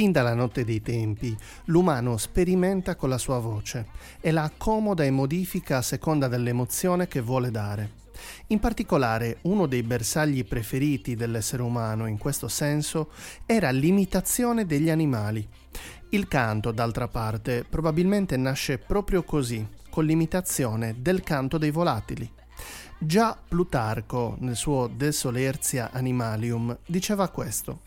Fin dalla notte dei tempi, l'umano sperimenta con la sua voce e la accomoda e modifica a seconda dell'emozione che vuole dare. In particolare, uno dei bersagli preferiti dell'essere umano in questo senso era l'imitazione degli animali. Il canto, d'altra parte, probabilmente nasce proprio così, con l'imitazione del canto dei volatili. Già Plutarco, nel suo De Solerzia Animalium, diceva questo.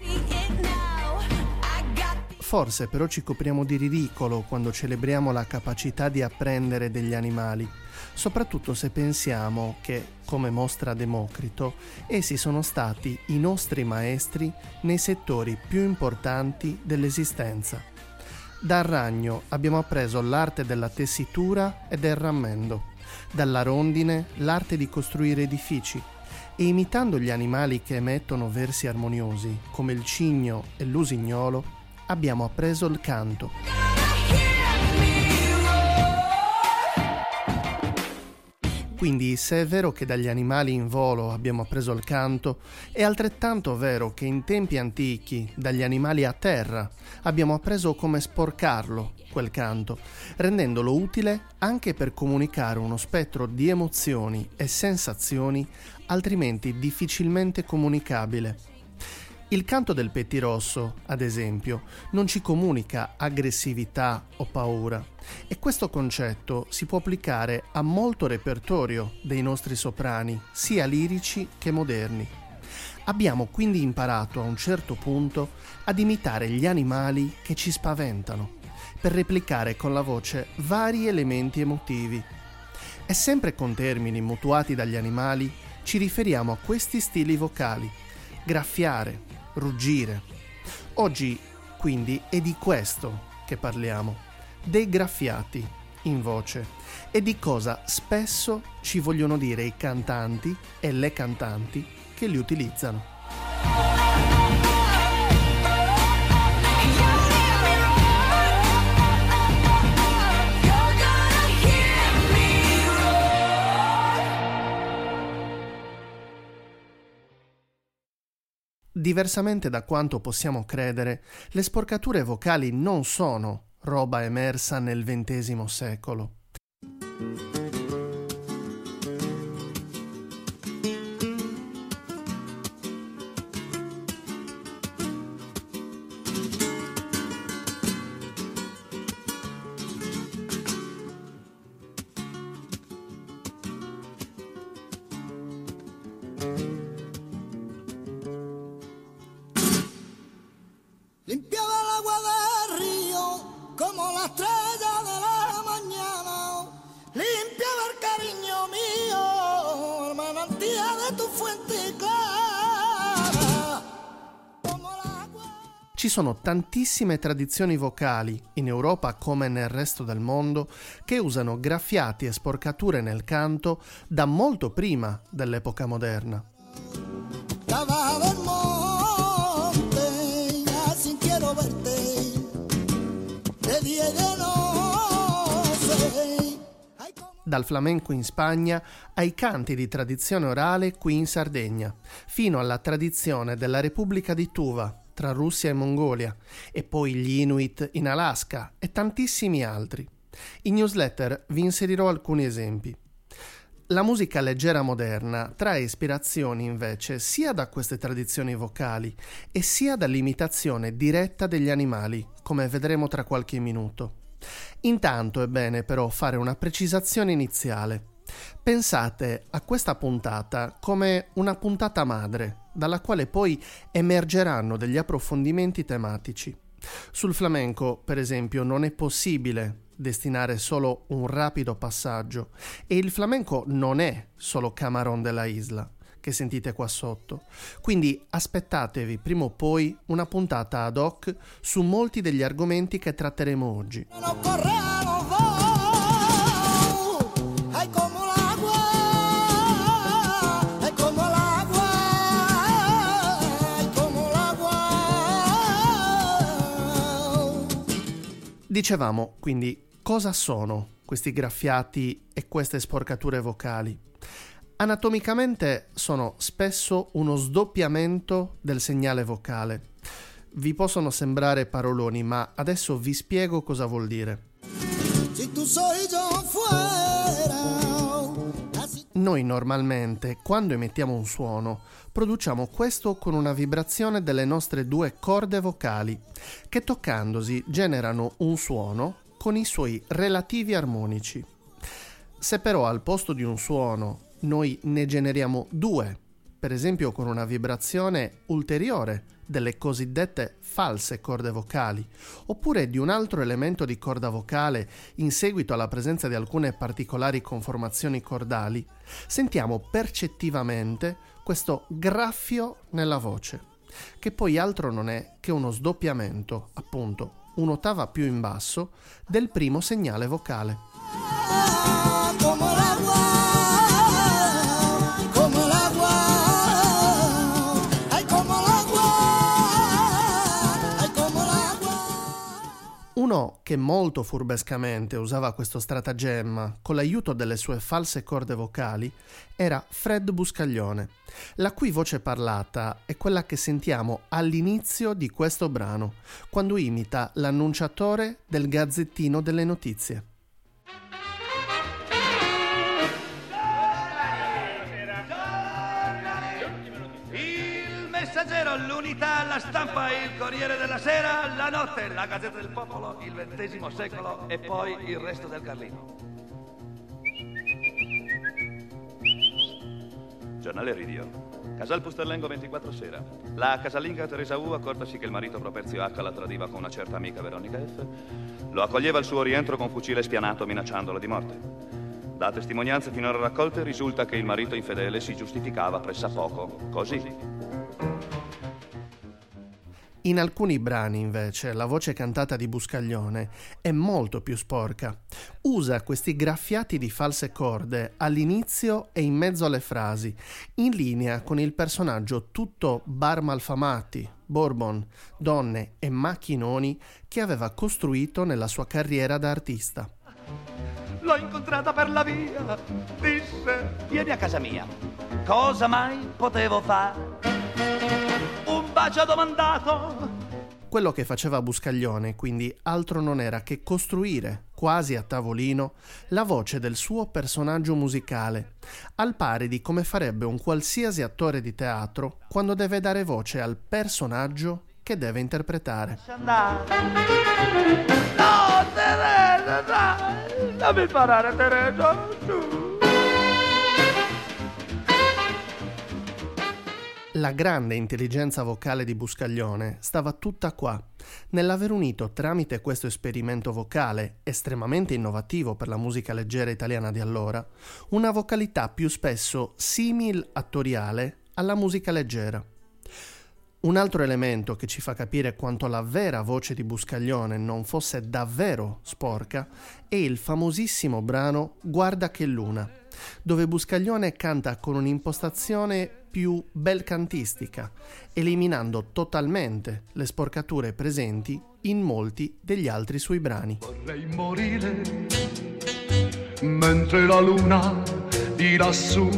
Forse però ci copriamo di ridicolo quando celebriamo la capacità di apprendere degli animali, soprattutto se pensiamo che, come mostra Democrito, essi sono stati i nostri maestri nei settori più importanti dell'esistenza. Dal ragno abbiamo appreso l'arte della tessitura e del rammendo, dalla rondine l'arte di costruire edifici, e imitando gli animali che emettono versi armoniosi, come il cigno e l'usignolo, abbiamo appreso il canto. Quindi se è vero che dagli animali in volo abbiamo appreso il canto, è altrettanto vero che in tempi antichi dagli animali a terra abbiamo appreso come sporcarlo, quel canto, rendendolo utile anche per comunicare uno spettro di emozioni e sensazioni altrimenti difficilmente comunicabile il canto del pettirosso, ad esempio, non ci comunica aggressività o paura e questo concetto si può applicare a molto repertorio dei nostri soprani, sia lirici che moderni. Abbiamo quindi imparato a un certo punto ad imitare gli animali che ci spaventano, per replicare con la voce vari elementi emotivi. E sempre con termini mutuati dagli animali ci riferiamo a questi stili vocali, graffiare, ruggire. Oggi quindi è di questo che parliamo, dei graffiati in voce e di cosa spesso ci vogliono dire i cantanti e le cantanti che li utilizzano. Diversamente da quanto possiamo credere, le sporcature vocali non sono roba emersa nel XX secolo. Tantissime tradizioni vocali, in Europa come nel resto del mondo, che usano graffiati e sporcature nel canto da molto prima dell'epoca moderna. dal flamenco in Spagna ai canti di tradizione orale qui in Sardegna, fino alla tradizione della Repubblica di Tuva, tra Russia e Mongolia, e poi gli Inuit in Alaska e tantissimi altri. In newsletter vi inserirò alcuni esempi. La musica leggera moderna trae ispirazioni invece sia da queste tradizioni vocali e sia dall'imitazione diretta degli animali, come vedremo tra qualche minuto. Intanto è bene però fare una precisazione iniziale. Pensate a questa puntata come una puntata madre, dalla quale poi emergeranno degli approfondimenti tematici. Sul flamenco, per esempio, non è possibile destinare solo un rapido passaggio e il flamenco non è solo Camarón della Isla che sentite qua sotto. Quindi aspettatevi prima o poi una puntata ad hoc su molti degli argomenti che tratteremo oggi. Dicevamo quindi cosa sono questi graffiati e queste sporcature vocali. Anatomicamente sono spesso uno sdoppiamento del segnale vocale. Vi possono sembrare paroloni, ma adesso vi spiego cosa vuol dire. Noi normalmente, quando emettiamo un suono, produciamo questo con una vibrazione delle nostre due corde vocali, che toccandosi generano un suono con i suoi relativi armonici. Se però al posto di un suono noi ne generiamo due, per esempio con una vibrazione ulteriore delle cosiddette false corde vocali, oppure di un altro elemento di corda vocale in seguito alla presenza di alcune particolari conformazioni cordali, sentiamo percettivamente questo graffio nella voce, che poi altro non è che uno sdoppiamento, appunto, un'ottava più in basso, del primo segnale vocale. Uno che molto furbescamente usava questo stratagemma con l'aiuto delle sue false corde vocali era Fred Buscaglione, la cui voce parlata è quella che sentiamo all'inizio di questo brano, quando imita l'annunciatore del Gazzettino delle Notizie. Messaggero, l'unità, la stampa, il Corriere della Sera, la notte, la Gazzetta del Popolo, il XX secolo e poi il resto del Carlino. Giornale Ridio. Casal Pusterlengo 24 sera. La casalinga Teresa U accortasi che il marito Properzio H la tradiva con una certa amica Veronica F. Lo accoglieva al suo rientro con fucile spianato minacciandolo di morte. Da testimonianze finora raccolte risulta che il marito infedele si giustificava pressappoco così. In alcuni brani, invece, la voce cantata di Buscaglione è molto più sporca. Usa questi graffiati di false corde all'inizio e in mezzo alle frasi, in linea con il personaggio tutto bar malfamati, bourbon, donne e macchinoni che aveva costruito nella sua carriera da artista. L'ho incontrata per la via, disse, vieni a casa mia. Cosa mai potevo fare? Bacio domandato. Quello che faceva Buscaglione, quindi, altro non era che costruire, quasi a tavolino, la voce del suo personaggio musicale, al pari di come farebbe un qualsiasi attore di teatro quando deve dare voce al personaggio che deve interpretare. No, Teresa, dai, dammi parare, Teresa, La grande intelligenza vocale di Buscaglione stava tutta qua, nell'aver unito tramite questo esperimento vocale, estremamente innovativo per la musica leggera italiana di allora, una vocalità più spesso simil-attoriale alla musica leggera. Un altro elemento che ci fa capire quanto la vera voce di Buscaglione non fosse davvero sporca è il famosissimo brano Guarda che luna, dove Buscaglione canta con un'impostazione più belcantistica, eliminando totalmente le sporcature presenti in molti degli altri suoi brani. Vorrei morire mentre la luna di lassù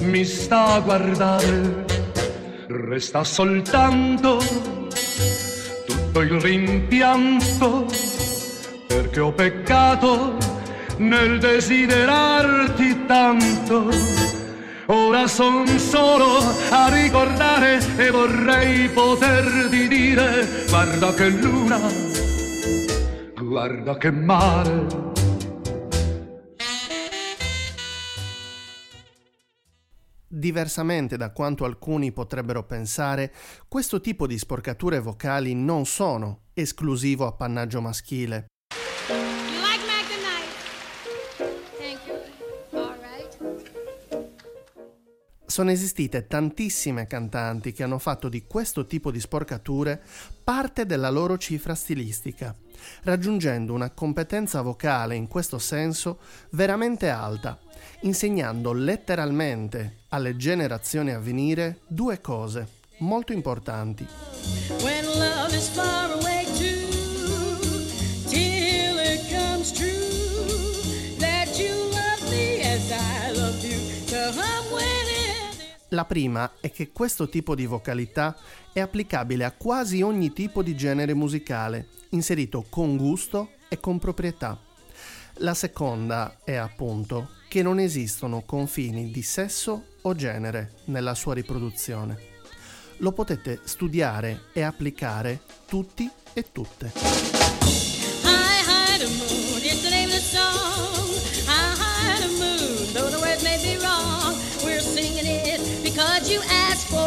mi sta a guardare. Resta soltanto tutto il rimpianto perché ho peccato nel desiderarti tanto Ora son solo a ricordare e vorrei poterti dire guarda che luna, guarda che mare. Diversamente da quanto alcuni potrebbero pensare, questo tipo di sporcature vocali non sono esclusivo appannaggio maschile. Sono esistite tantissime cantanti che hanno fatto di questo tipo di sporcature parte della loro cifra stilistica, raggiungendo una competenza vocale in questo senso veramente alta, insegnando letteralmente alle generazioni a venire due cose molto importanti. La prima è che questo tipo di vocalità è applicabile a quasi ogni tipo di genere musicale, inserito con gusto e con proprietà. La seconda è appunto che non esistono confini di sesso o genere nella sua riproduzione. Lo potete studiare e applicare tutti e tutte. High,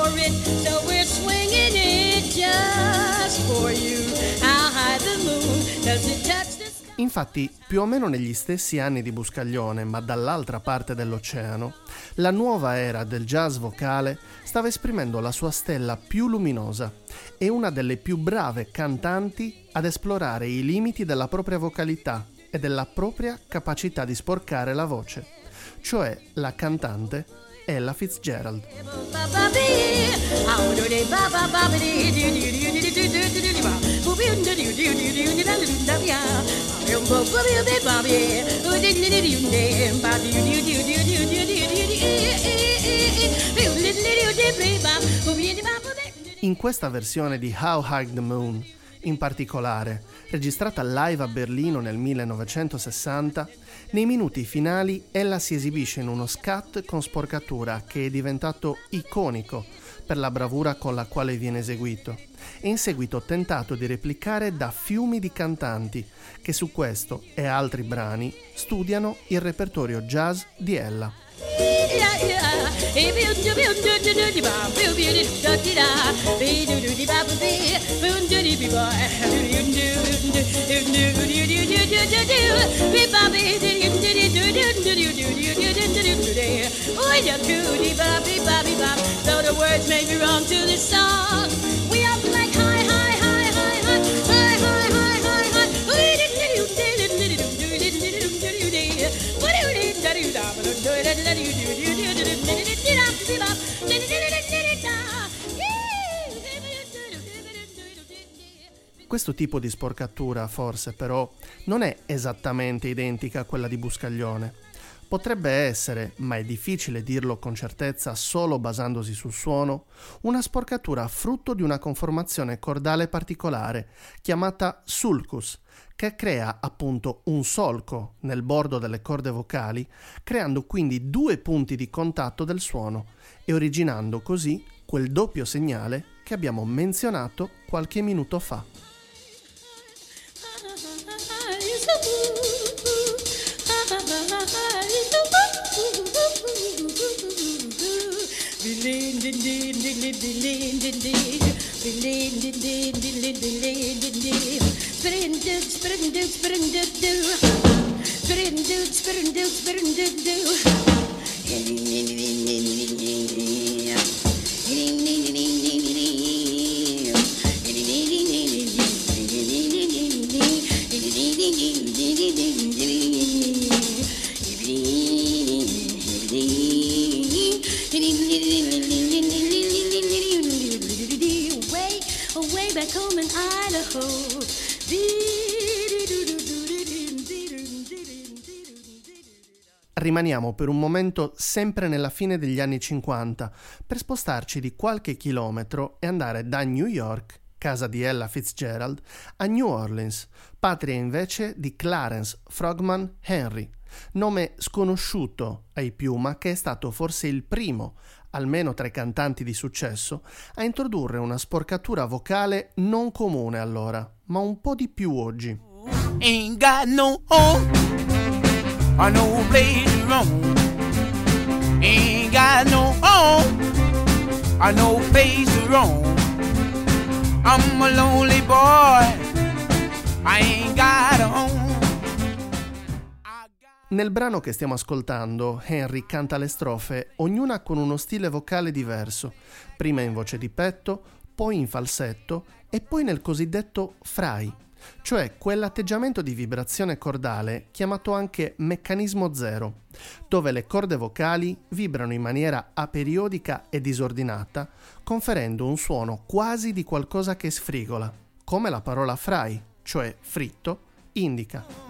for it, so we're swinging it just for you. How high the moon does it touch the Infatti, più o meno negli stessi anni di Buscaglione, ma dall'altra parte dell'oceano, la nuova era del jazz vocale stava esprimendo la sua stella più luminosa e una delle più brave cantanti ad esplorare i limiti della propria vocalità e della propria capacità di sporcare la voce, cioè la cantante Ella Fitzgerald. In questa versione di How High the Moon, in particolare, registrata live a Berlino nel 1960, nei minuti finali ella si esibisce in uno scat con sporcatura che è diventato iconico per la bravura con la quale viene eseguito e in seguito tentato di replicare da fiumi di cantanti che su questo e altri brani studiano il repertorio jazz di ella. Though the words may be wrong to the song, Questo tipo di sporcatura, forse però, non è esattamente identica a quella di Buscaglione. Potrebbe essere, ma è difficile dirlo con certezza solo basandosi sul suono, una sporcatura frutto di una conformazione cordale particolare, chiamata sulcus, che crea appunto un solco nel bordo delle corde vocali, creando quindi due punti di contatto del suono e originando così quel doppio segnale che abbiamo menzionato qualche minuto fa. Spin do, spin do, spin do, do. Rimaniamo per un momento sempre nella fine degli anni 50 per spostarci di qualche chilometro e andare da New York, casa di Ella Fitzgerald, a New Orleans, patria invece di Clarence Frogman Henry, nome sconosciuto ai più ma che è stato forse il primo almeno tra i cantanti di successo, a introdurre una sporcatura vocale non comune allora, ma un po' di più oggi. Ain't got no home, or no place to roam. Ain't got no home, or no place to roam. I'm a lonely boy, I ain't got a home. Nel brano che stiamo ascoltando, Henry canta le strofe, ognuna con uno stile vocale diverso, prima in voce di petto, poi in falsetto e poi nel cosiddetto fry, cioè quell'atteggiamento di vibrazione cordale chiamato anche meccanismo zero, dove le corde vocali vibrano in maniera aperiodica e disordinata, conferendo un suono quasi di qualcosa che sfrigola, come la parola fry, cioè fritto, indica.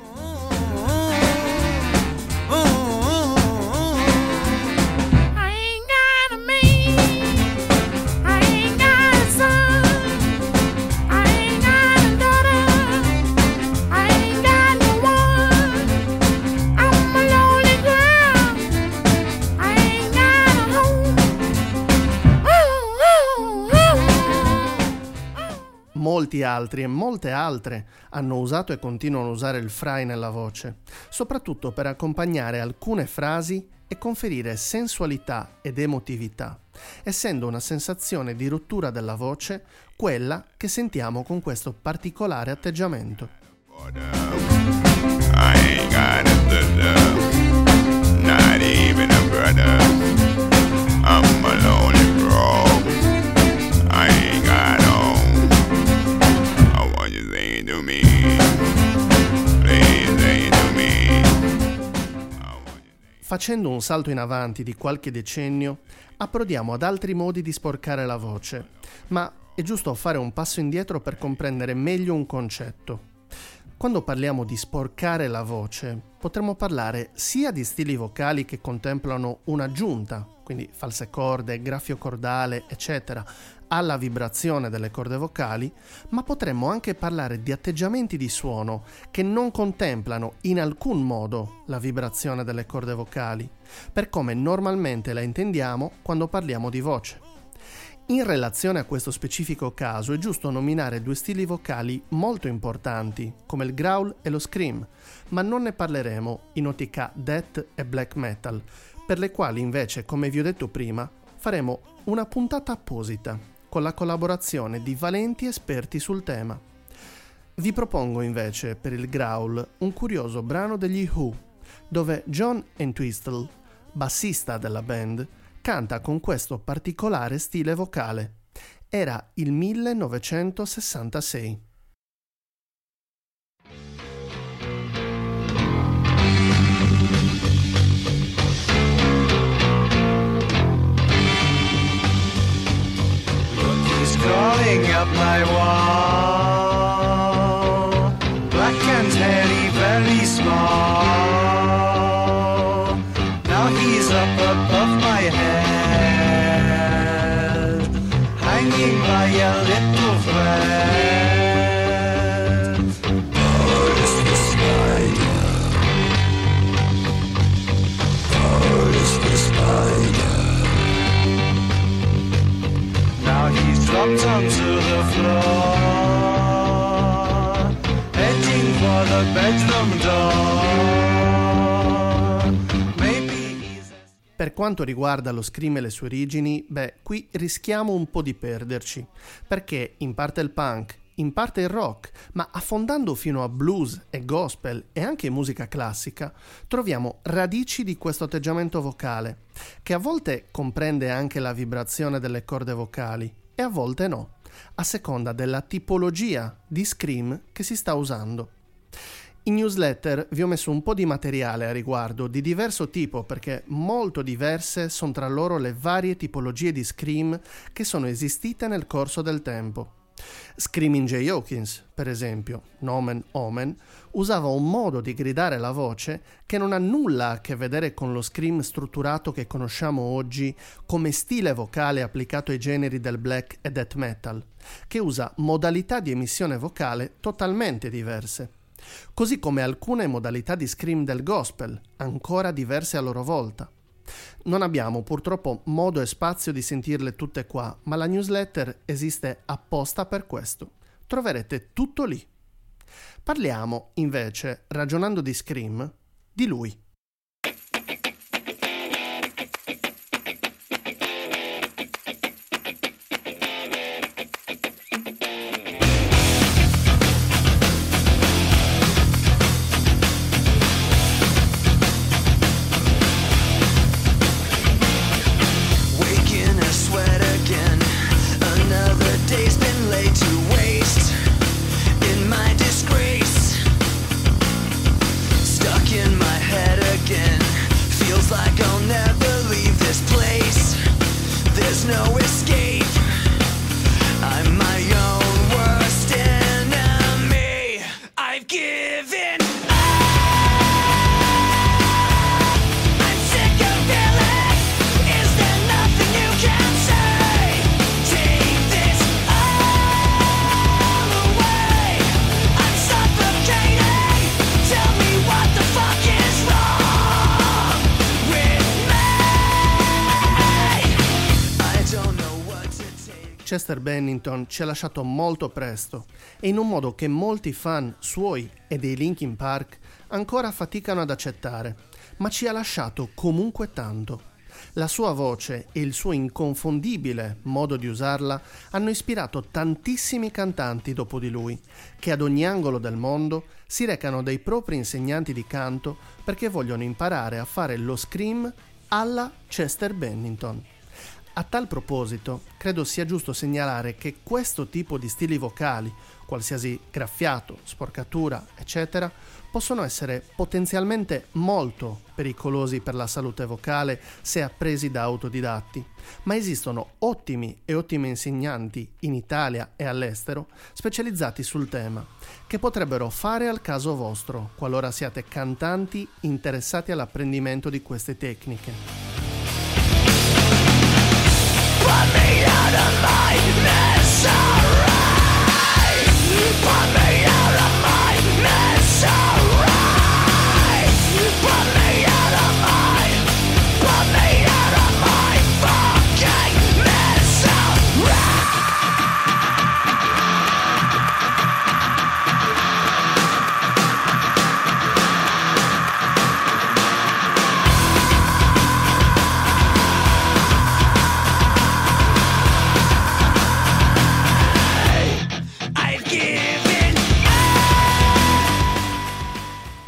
Molti altri e molte altre hanno usato e continuano a usare il fry nella voce, soprattutto per accompagnare alcune frasi e conferire sensualità ed emotività, essendo una sensazione di rottura della voce quella che sentiamo con questo particolare atteggiamento. Not even a brother. Facendo un salto in avanti di qualche decennio, approdiamo ad altri modi di sporcare la voce, ma è giusto fare un passo indietro per comprendere meglio un concetto. Quando parliamo di sporcare la voce, potremmo parlare sia di stili vocali che contemplano un'aggiunta, quindi false corde, graffio cordale, eccetera, alla vibrazione delle corde vocali, ma potremmo anche parlare di atteggiamenti di suono che non contemplano in alcun modo la vibrazione delle corde vocali, per come normalmente la intendiamo quando parliamo di voce. In relazione a questo specifico caso è giusto nominare due stili vocali molto importanti, come il growl e lo scream, ma non ne parleremo in ottica death e black metal, per le quali invece, come vi ho detto prima, faremo una puntata apposita con la collaborazione di valenti esperti sul tema. Vi propongo invece per il growl un curioso brano degli Who, dove John Entwistle, bassista della band, canta con questo particolare stile vocale. Era il 1966. I was. Per quanto riguarda lo scream e le sue origini, beh, qui rischiamo un po' di perderci, perché in parte il punk, in parte il rock, ma affondando fino a blues e gospel e anche musica classica, troviamo radici di questo atteggiamento vocale, che a volte comprende anche la vibrazione delle corde vocali e a volte no, a seconda della tipologia di scream che si sta usando. In newsletter vi ho messo un po' di materiale a riguardo di diverso tipo perché molto diverse sono tra loro le varie tipologie di scream che sono esistite nel corso del tempo. Screaming Jay Hawkins, per esempio, nomen omen, usava un modo di gridare la voce che non ha nulla a che vedere con lo scream strutturato che conosciamo oggi come stile vocale applicato ai generi del black e death metal, che usa modalità di emissione vocale totalmente diverse. Così come alcune modalità di scream del gospel, ancora diverse a loro volta. Non abbiamo purtroppo modo e spazio di sentirle tutte qua, ma la newsletter esiste apposta per questo. Troverete tutto lì. Parliamo, invece, ragionando di Scream, di lui. Chester Bennington ci ha lasciato molto presto e in un modo che molti fan suoi e dei Linkin Park ancora faticano ad accettare, ma ci ha lasciato comunque tanto. La sua voce e il suo inconfondibile modo di usarla hanno ispirato tantissimi cantanti dopo di lui, che ad ogni angolo del mondo si recano dai propri insegnanti di canto perché vogliono imparare a fare lo scream alla Chester Bennington. A tal proposito, credo sia giusto segnalare che questo tipo di stili vocali, qualsiasi graffiato, sporcatura, eccetera, possono essere potenzialmente molto pericolosi per la salute vocale se appresi da autodidatti, ma esistono ottimi e ottimi insegnanti in Italia e all'estero specializzati sul tema, che potrebbero fare al caso vostro qualora siate cantanti interessati all'apprendimento di queste tecniche. Put me out of my misery Put me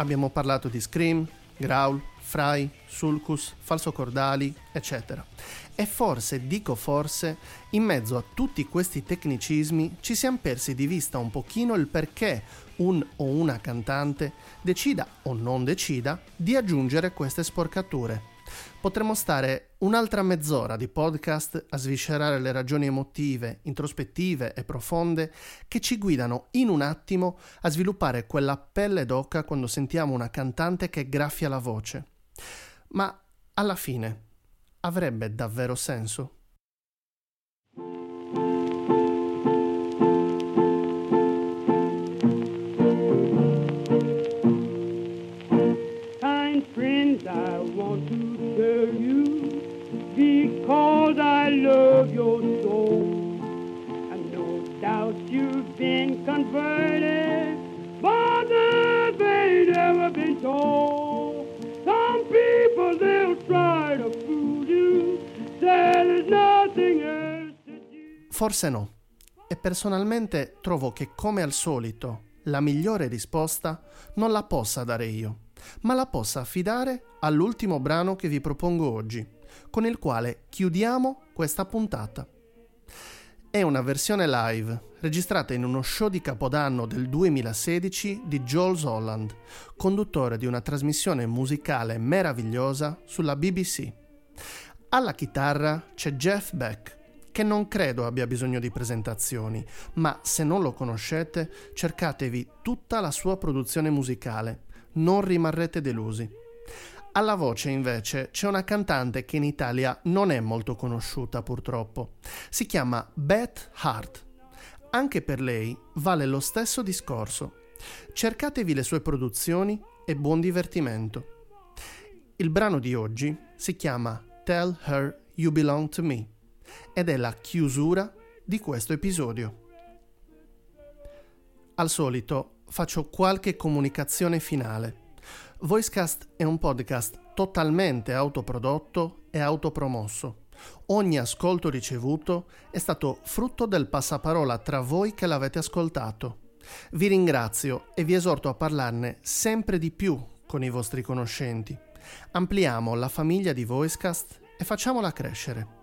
Abbiamo parlato di Scream, Growl, Fry, Sulcus, falsocordali, eccetera. E forse, dico forse, in mezzo a tutti questi tecnicismi ci siamo persi di vista un pochino il perché un o una cantante decida o non decida di aggiungere queste sporcature Potremmo stare un'altra mezz'ora di podcast a sviscerare le ragioni emotive, introspettive e profonde che ci guidano in un attimo a sviluppare quella pelle d'oca quando sentiamo una cantante che graffia la voce. Ma alla fine avrebbe davvero senso? Converted, but this ain't ever been told. Some people, they'll try to fool you, say there's nothing else to do. Forse no. E personalmente trovo che, come al solito, la migliore risposta non la possa dare io, ma la possa affidare all'ultimo brano che vi propongo oggi con il quale chiudiamo questa puntata. È una versione live registrata in uno show di Capodanno del 2016 di Jules Holland, conduttore di una trasmissione musicale meravigliosa sulla BBC. Alla chitarra c'è Jeff Beck, che non credo abbia bisogno di presentazioni, ma se non lo conoscete cercatevi tutta la sua produzione musicale, non rimarrete delusi. Alla voce invece c'è una cantante che in Italia non è molto conosciuta purtroppo. Si chiama Beth Hart. Anche per lei vale lo stesso discorso. Cercatevi le sue produzioni e buon divertimento. Il brano di oggi si chiama Tell Her You Belong to Me ed è la chiusura di questo episodio. Al solito faccio qualche comunicazione finale. Voicecast è un podcast totalmente autoprodotto e autopromosso. Ogni ascolto ricevuto è stato frutto del passaparola tra voi che l'avete ascoltato. Vi ringrazio e vi esorto a parlarne sempre di più con i vostri conoscenti. Ampliamo la famiglia di Voicecast e facciamola crescere.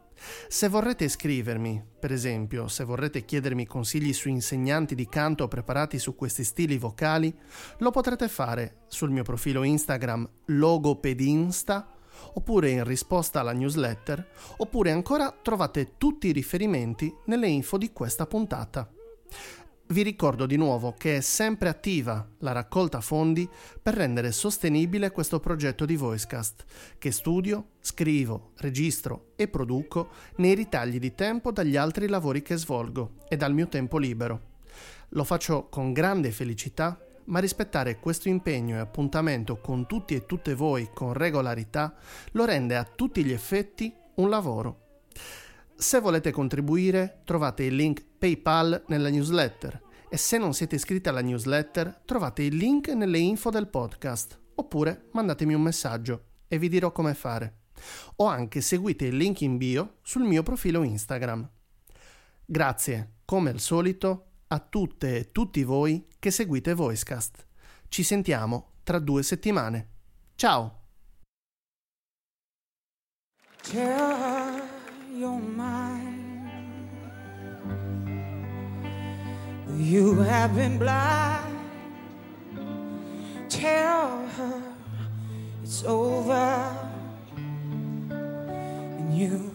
Se vorrete iscrivermi, per esempio, se vorrete chiedermi consigli su insegnanti di canto preparati su questi stili vocali, lo potrete fare sul mio profilo Instagram logopedinsta oppure in risposta alla newsletter, oppure ancora trovate tutti i riferimenti nelle info di questa puntata. Vi ricordo di nuovo che è sempre attiva la raccolta fondi per rendere sostenibile questo progetto di Voicecast, che studio, scrivo, registro e produco nei ritagli di tempo dagli altri lavori che svolgo e dal mio tempo libero. Lo faccio con grande felicità, ma rispettare questo impegno e appuntamento con tutti e tutte voi con regolarità lo rende a tutti gli effetti un lavoro. Se volete contribuire, trovate il link PayPal nella newsletter e se non siete iscritti alla newsletter, trovate il link nelle info del podcast oppure mandatemi un messaggio e vi dirò come fare. O anche seguite il link in bio sul mio profilo Instagram. Grazie, come al solito, a tutte e tutti voi che seguite Voicecast. Ci sentiamo tra due settimane. Ciao! You have been blind. Tell her it's over and you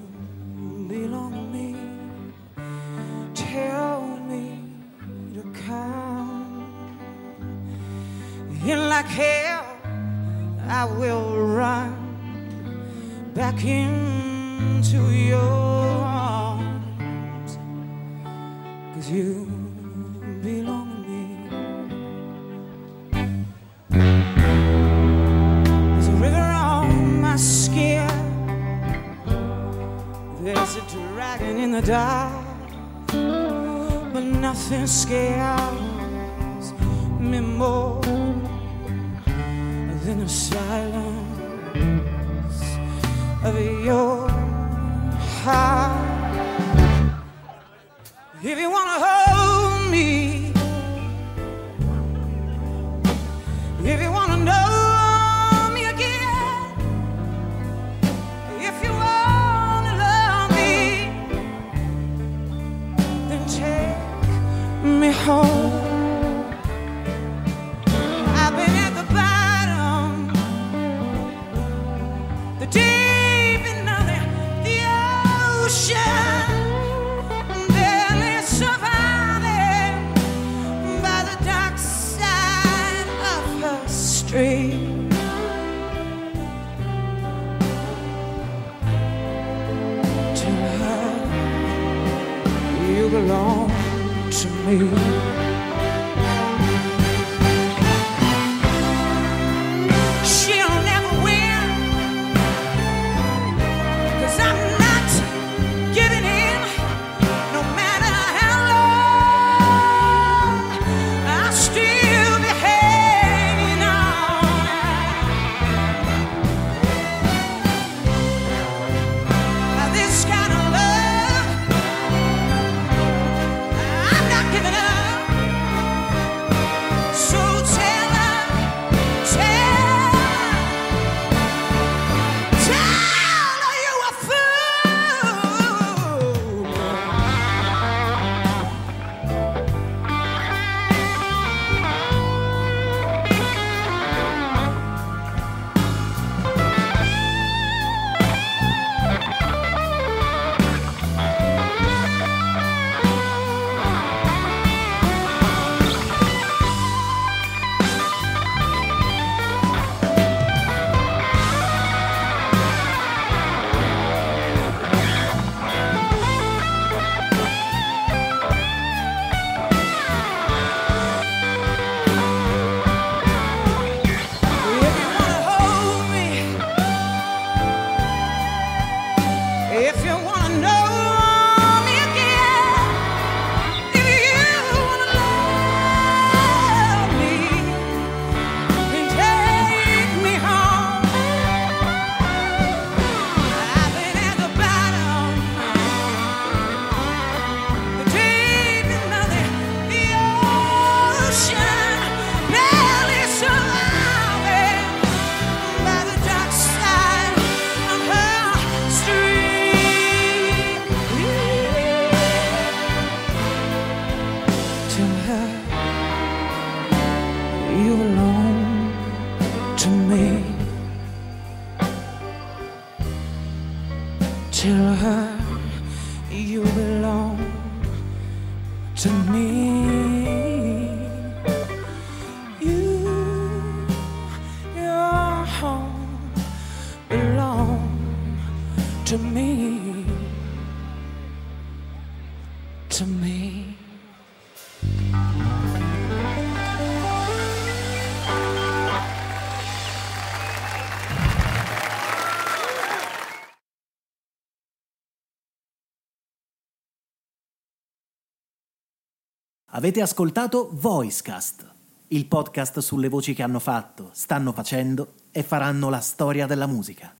I will run back into your arms. Cause you belong to me. There's a river on my skin. There's a dragon in the dark. But nothing scares silence of your heart. If you wanna hold me, to you belong to me. Tell her Avete ascoltato Voicecast, il podcast sulle voci che hanno fatto, stanno facendo e faranno la storia della musica.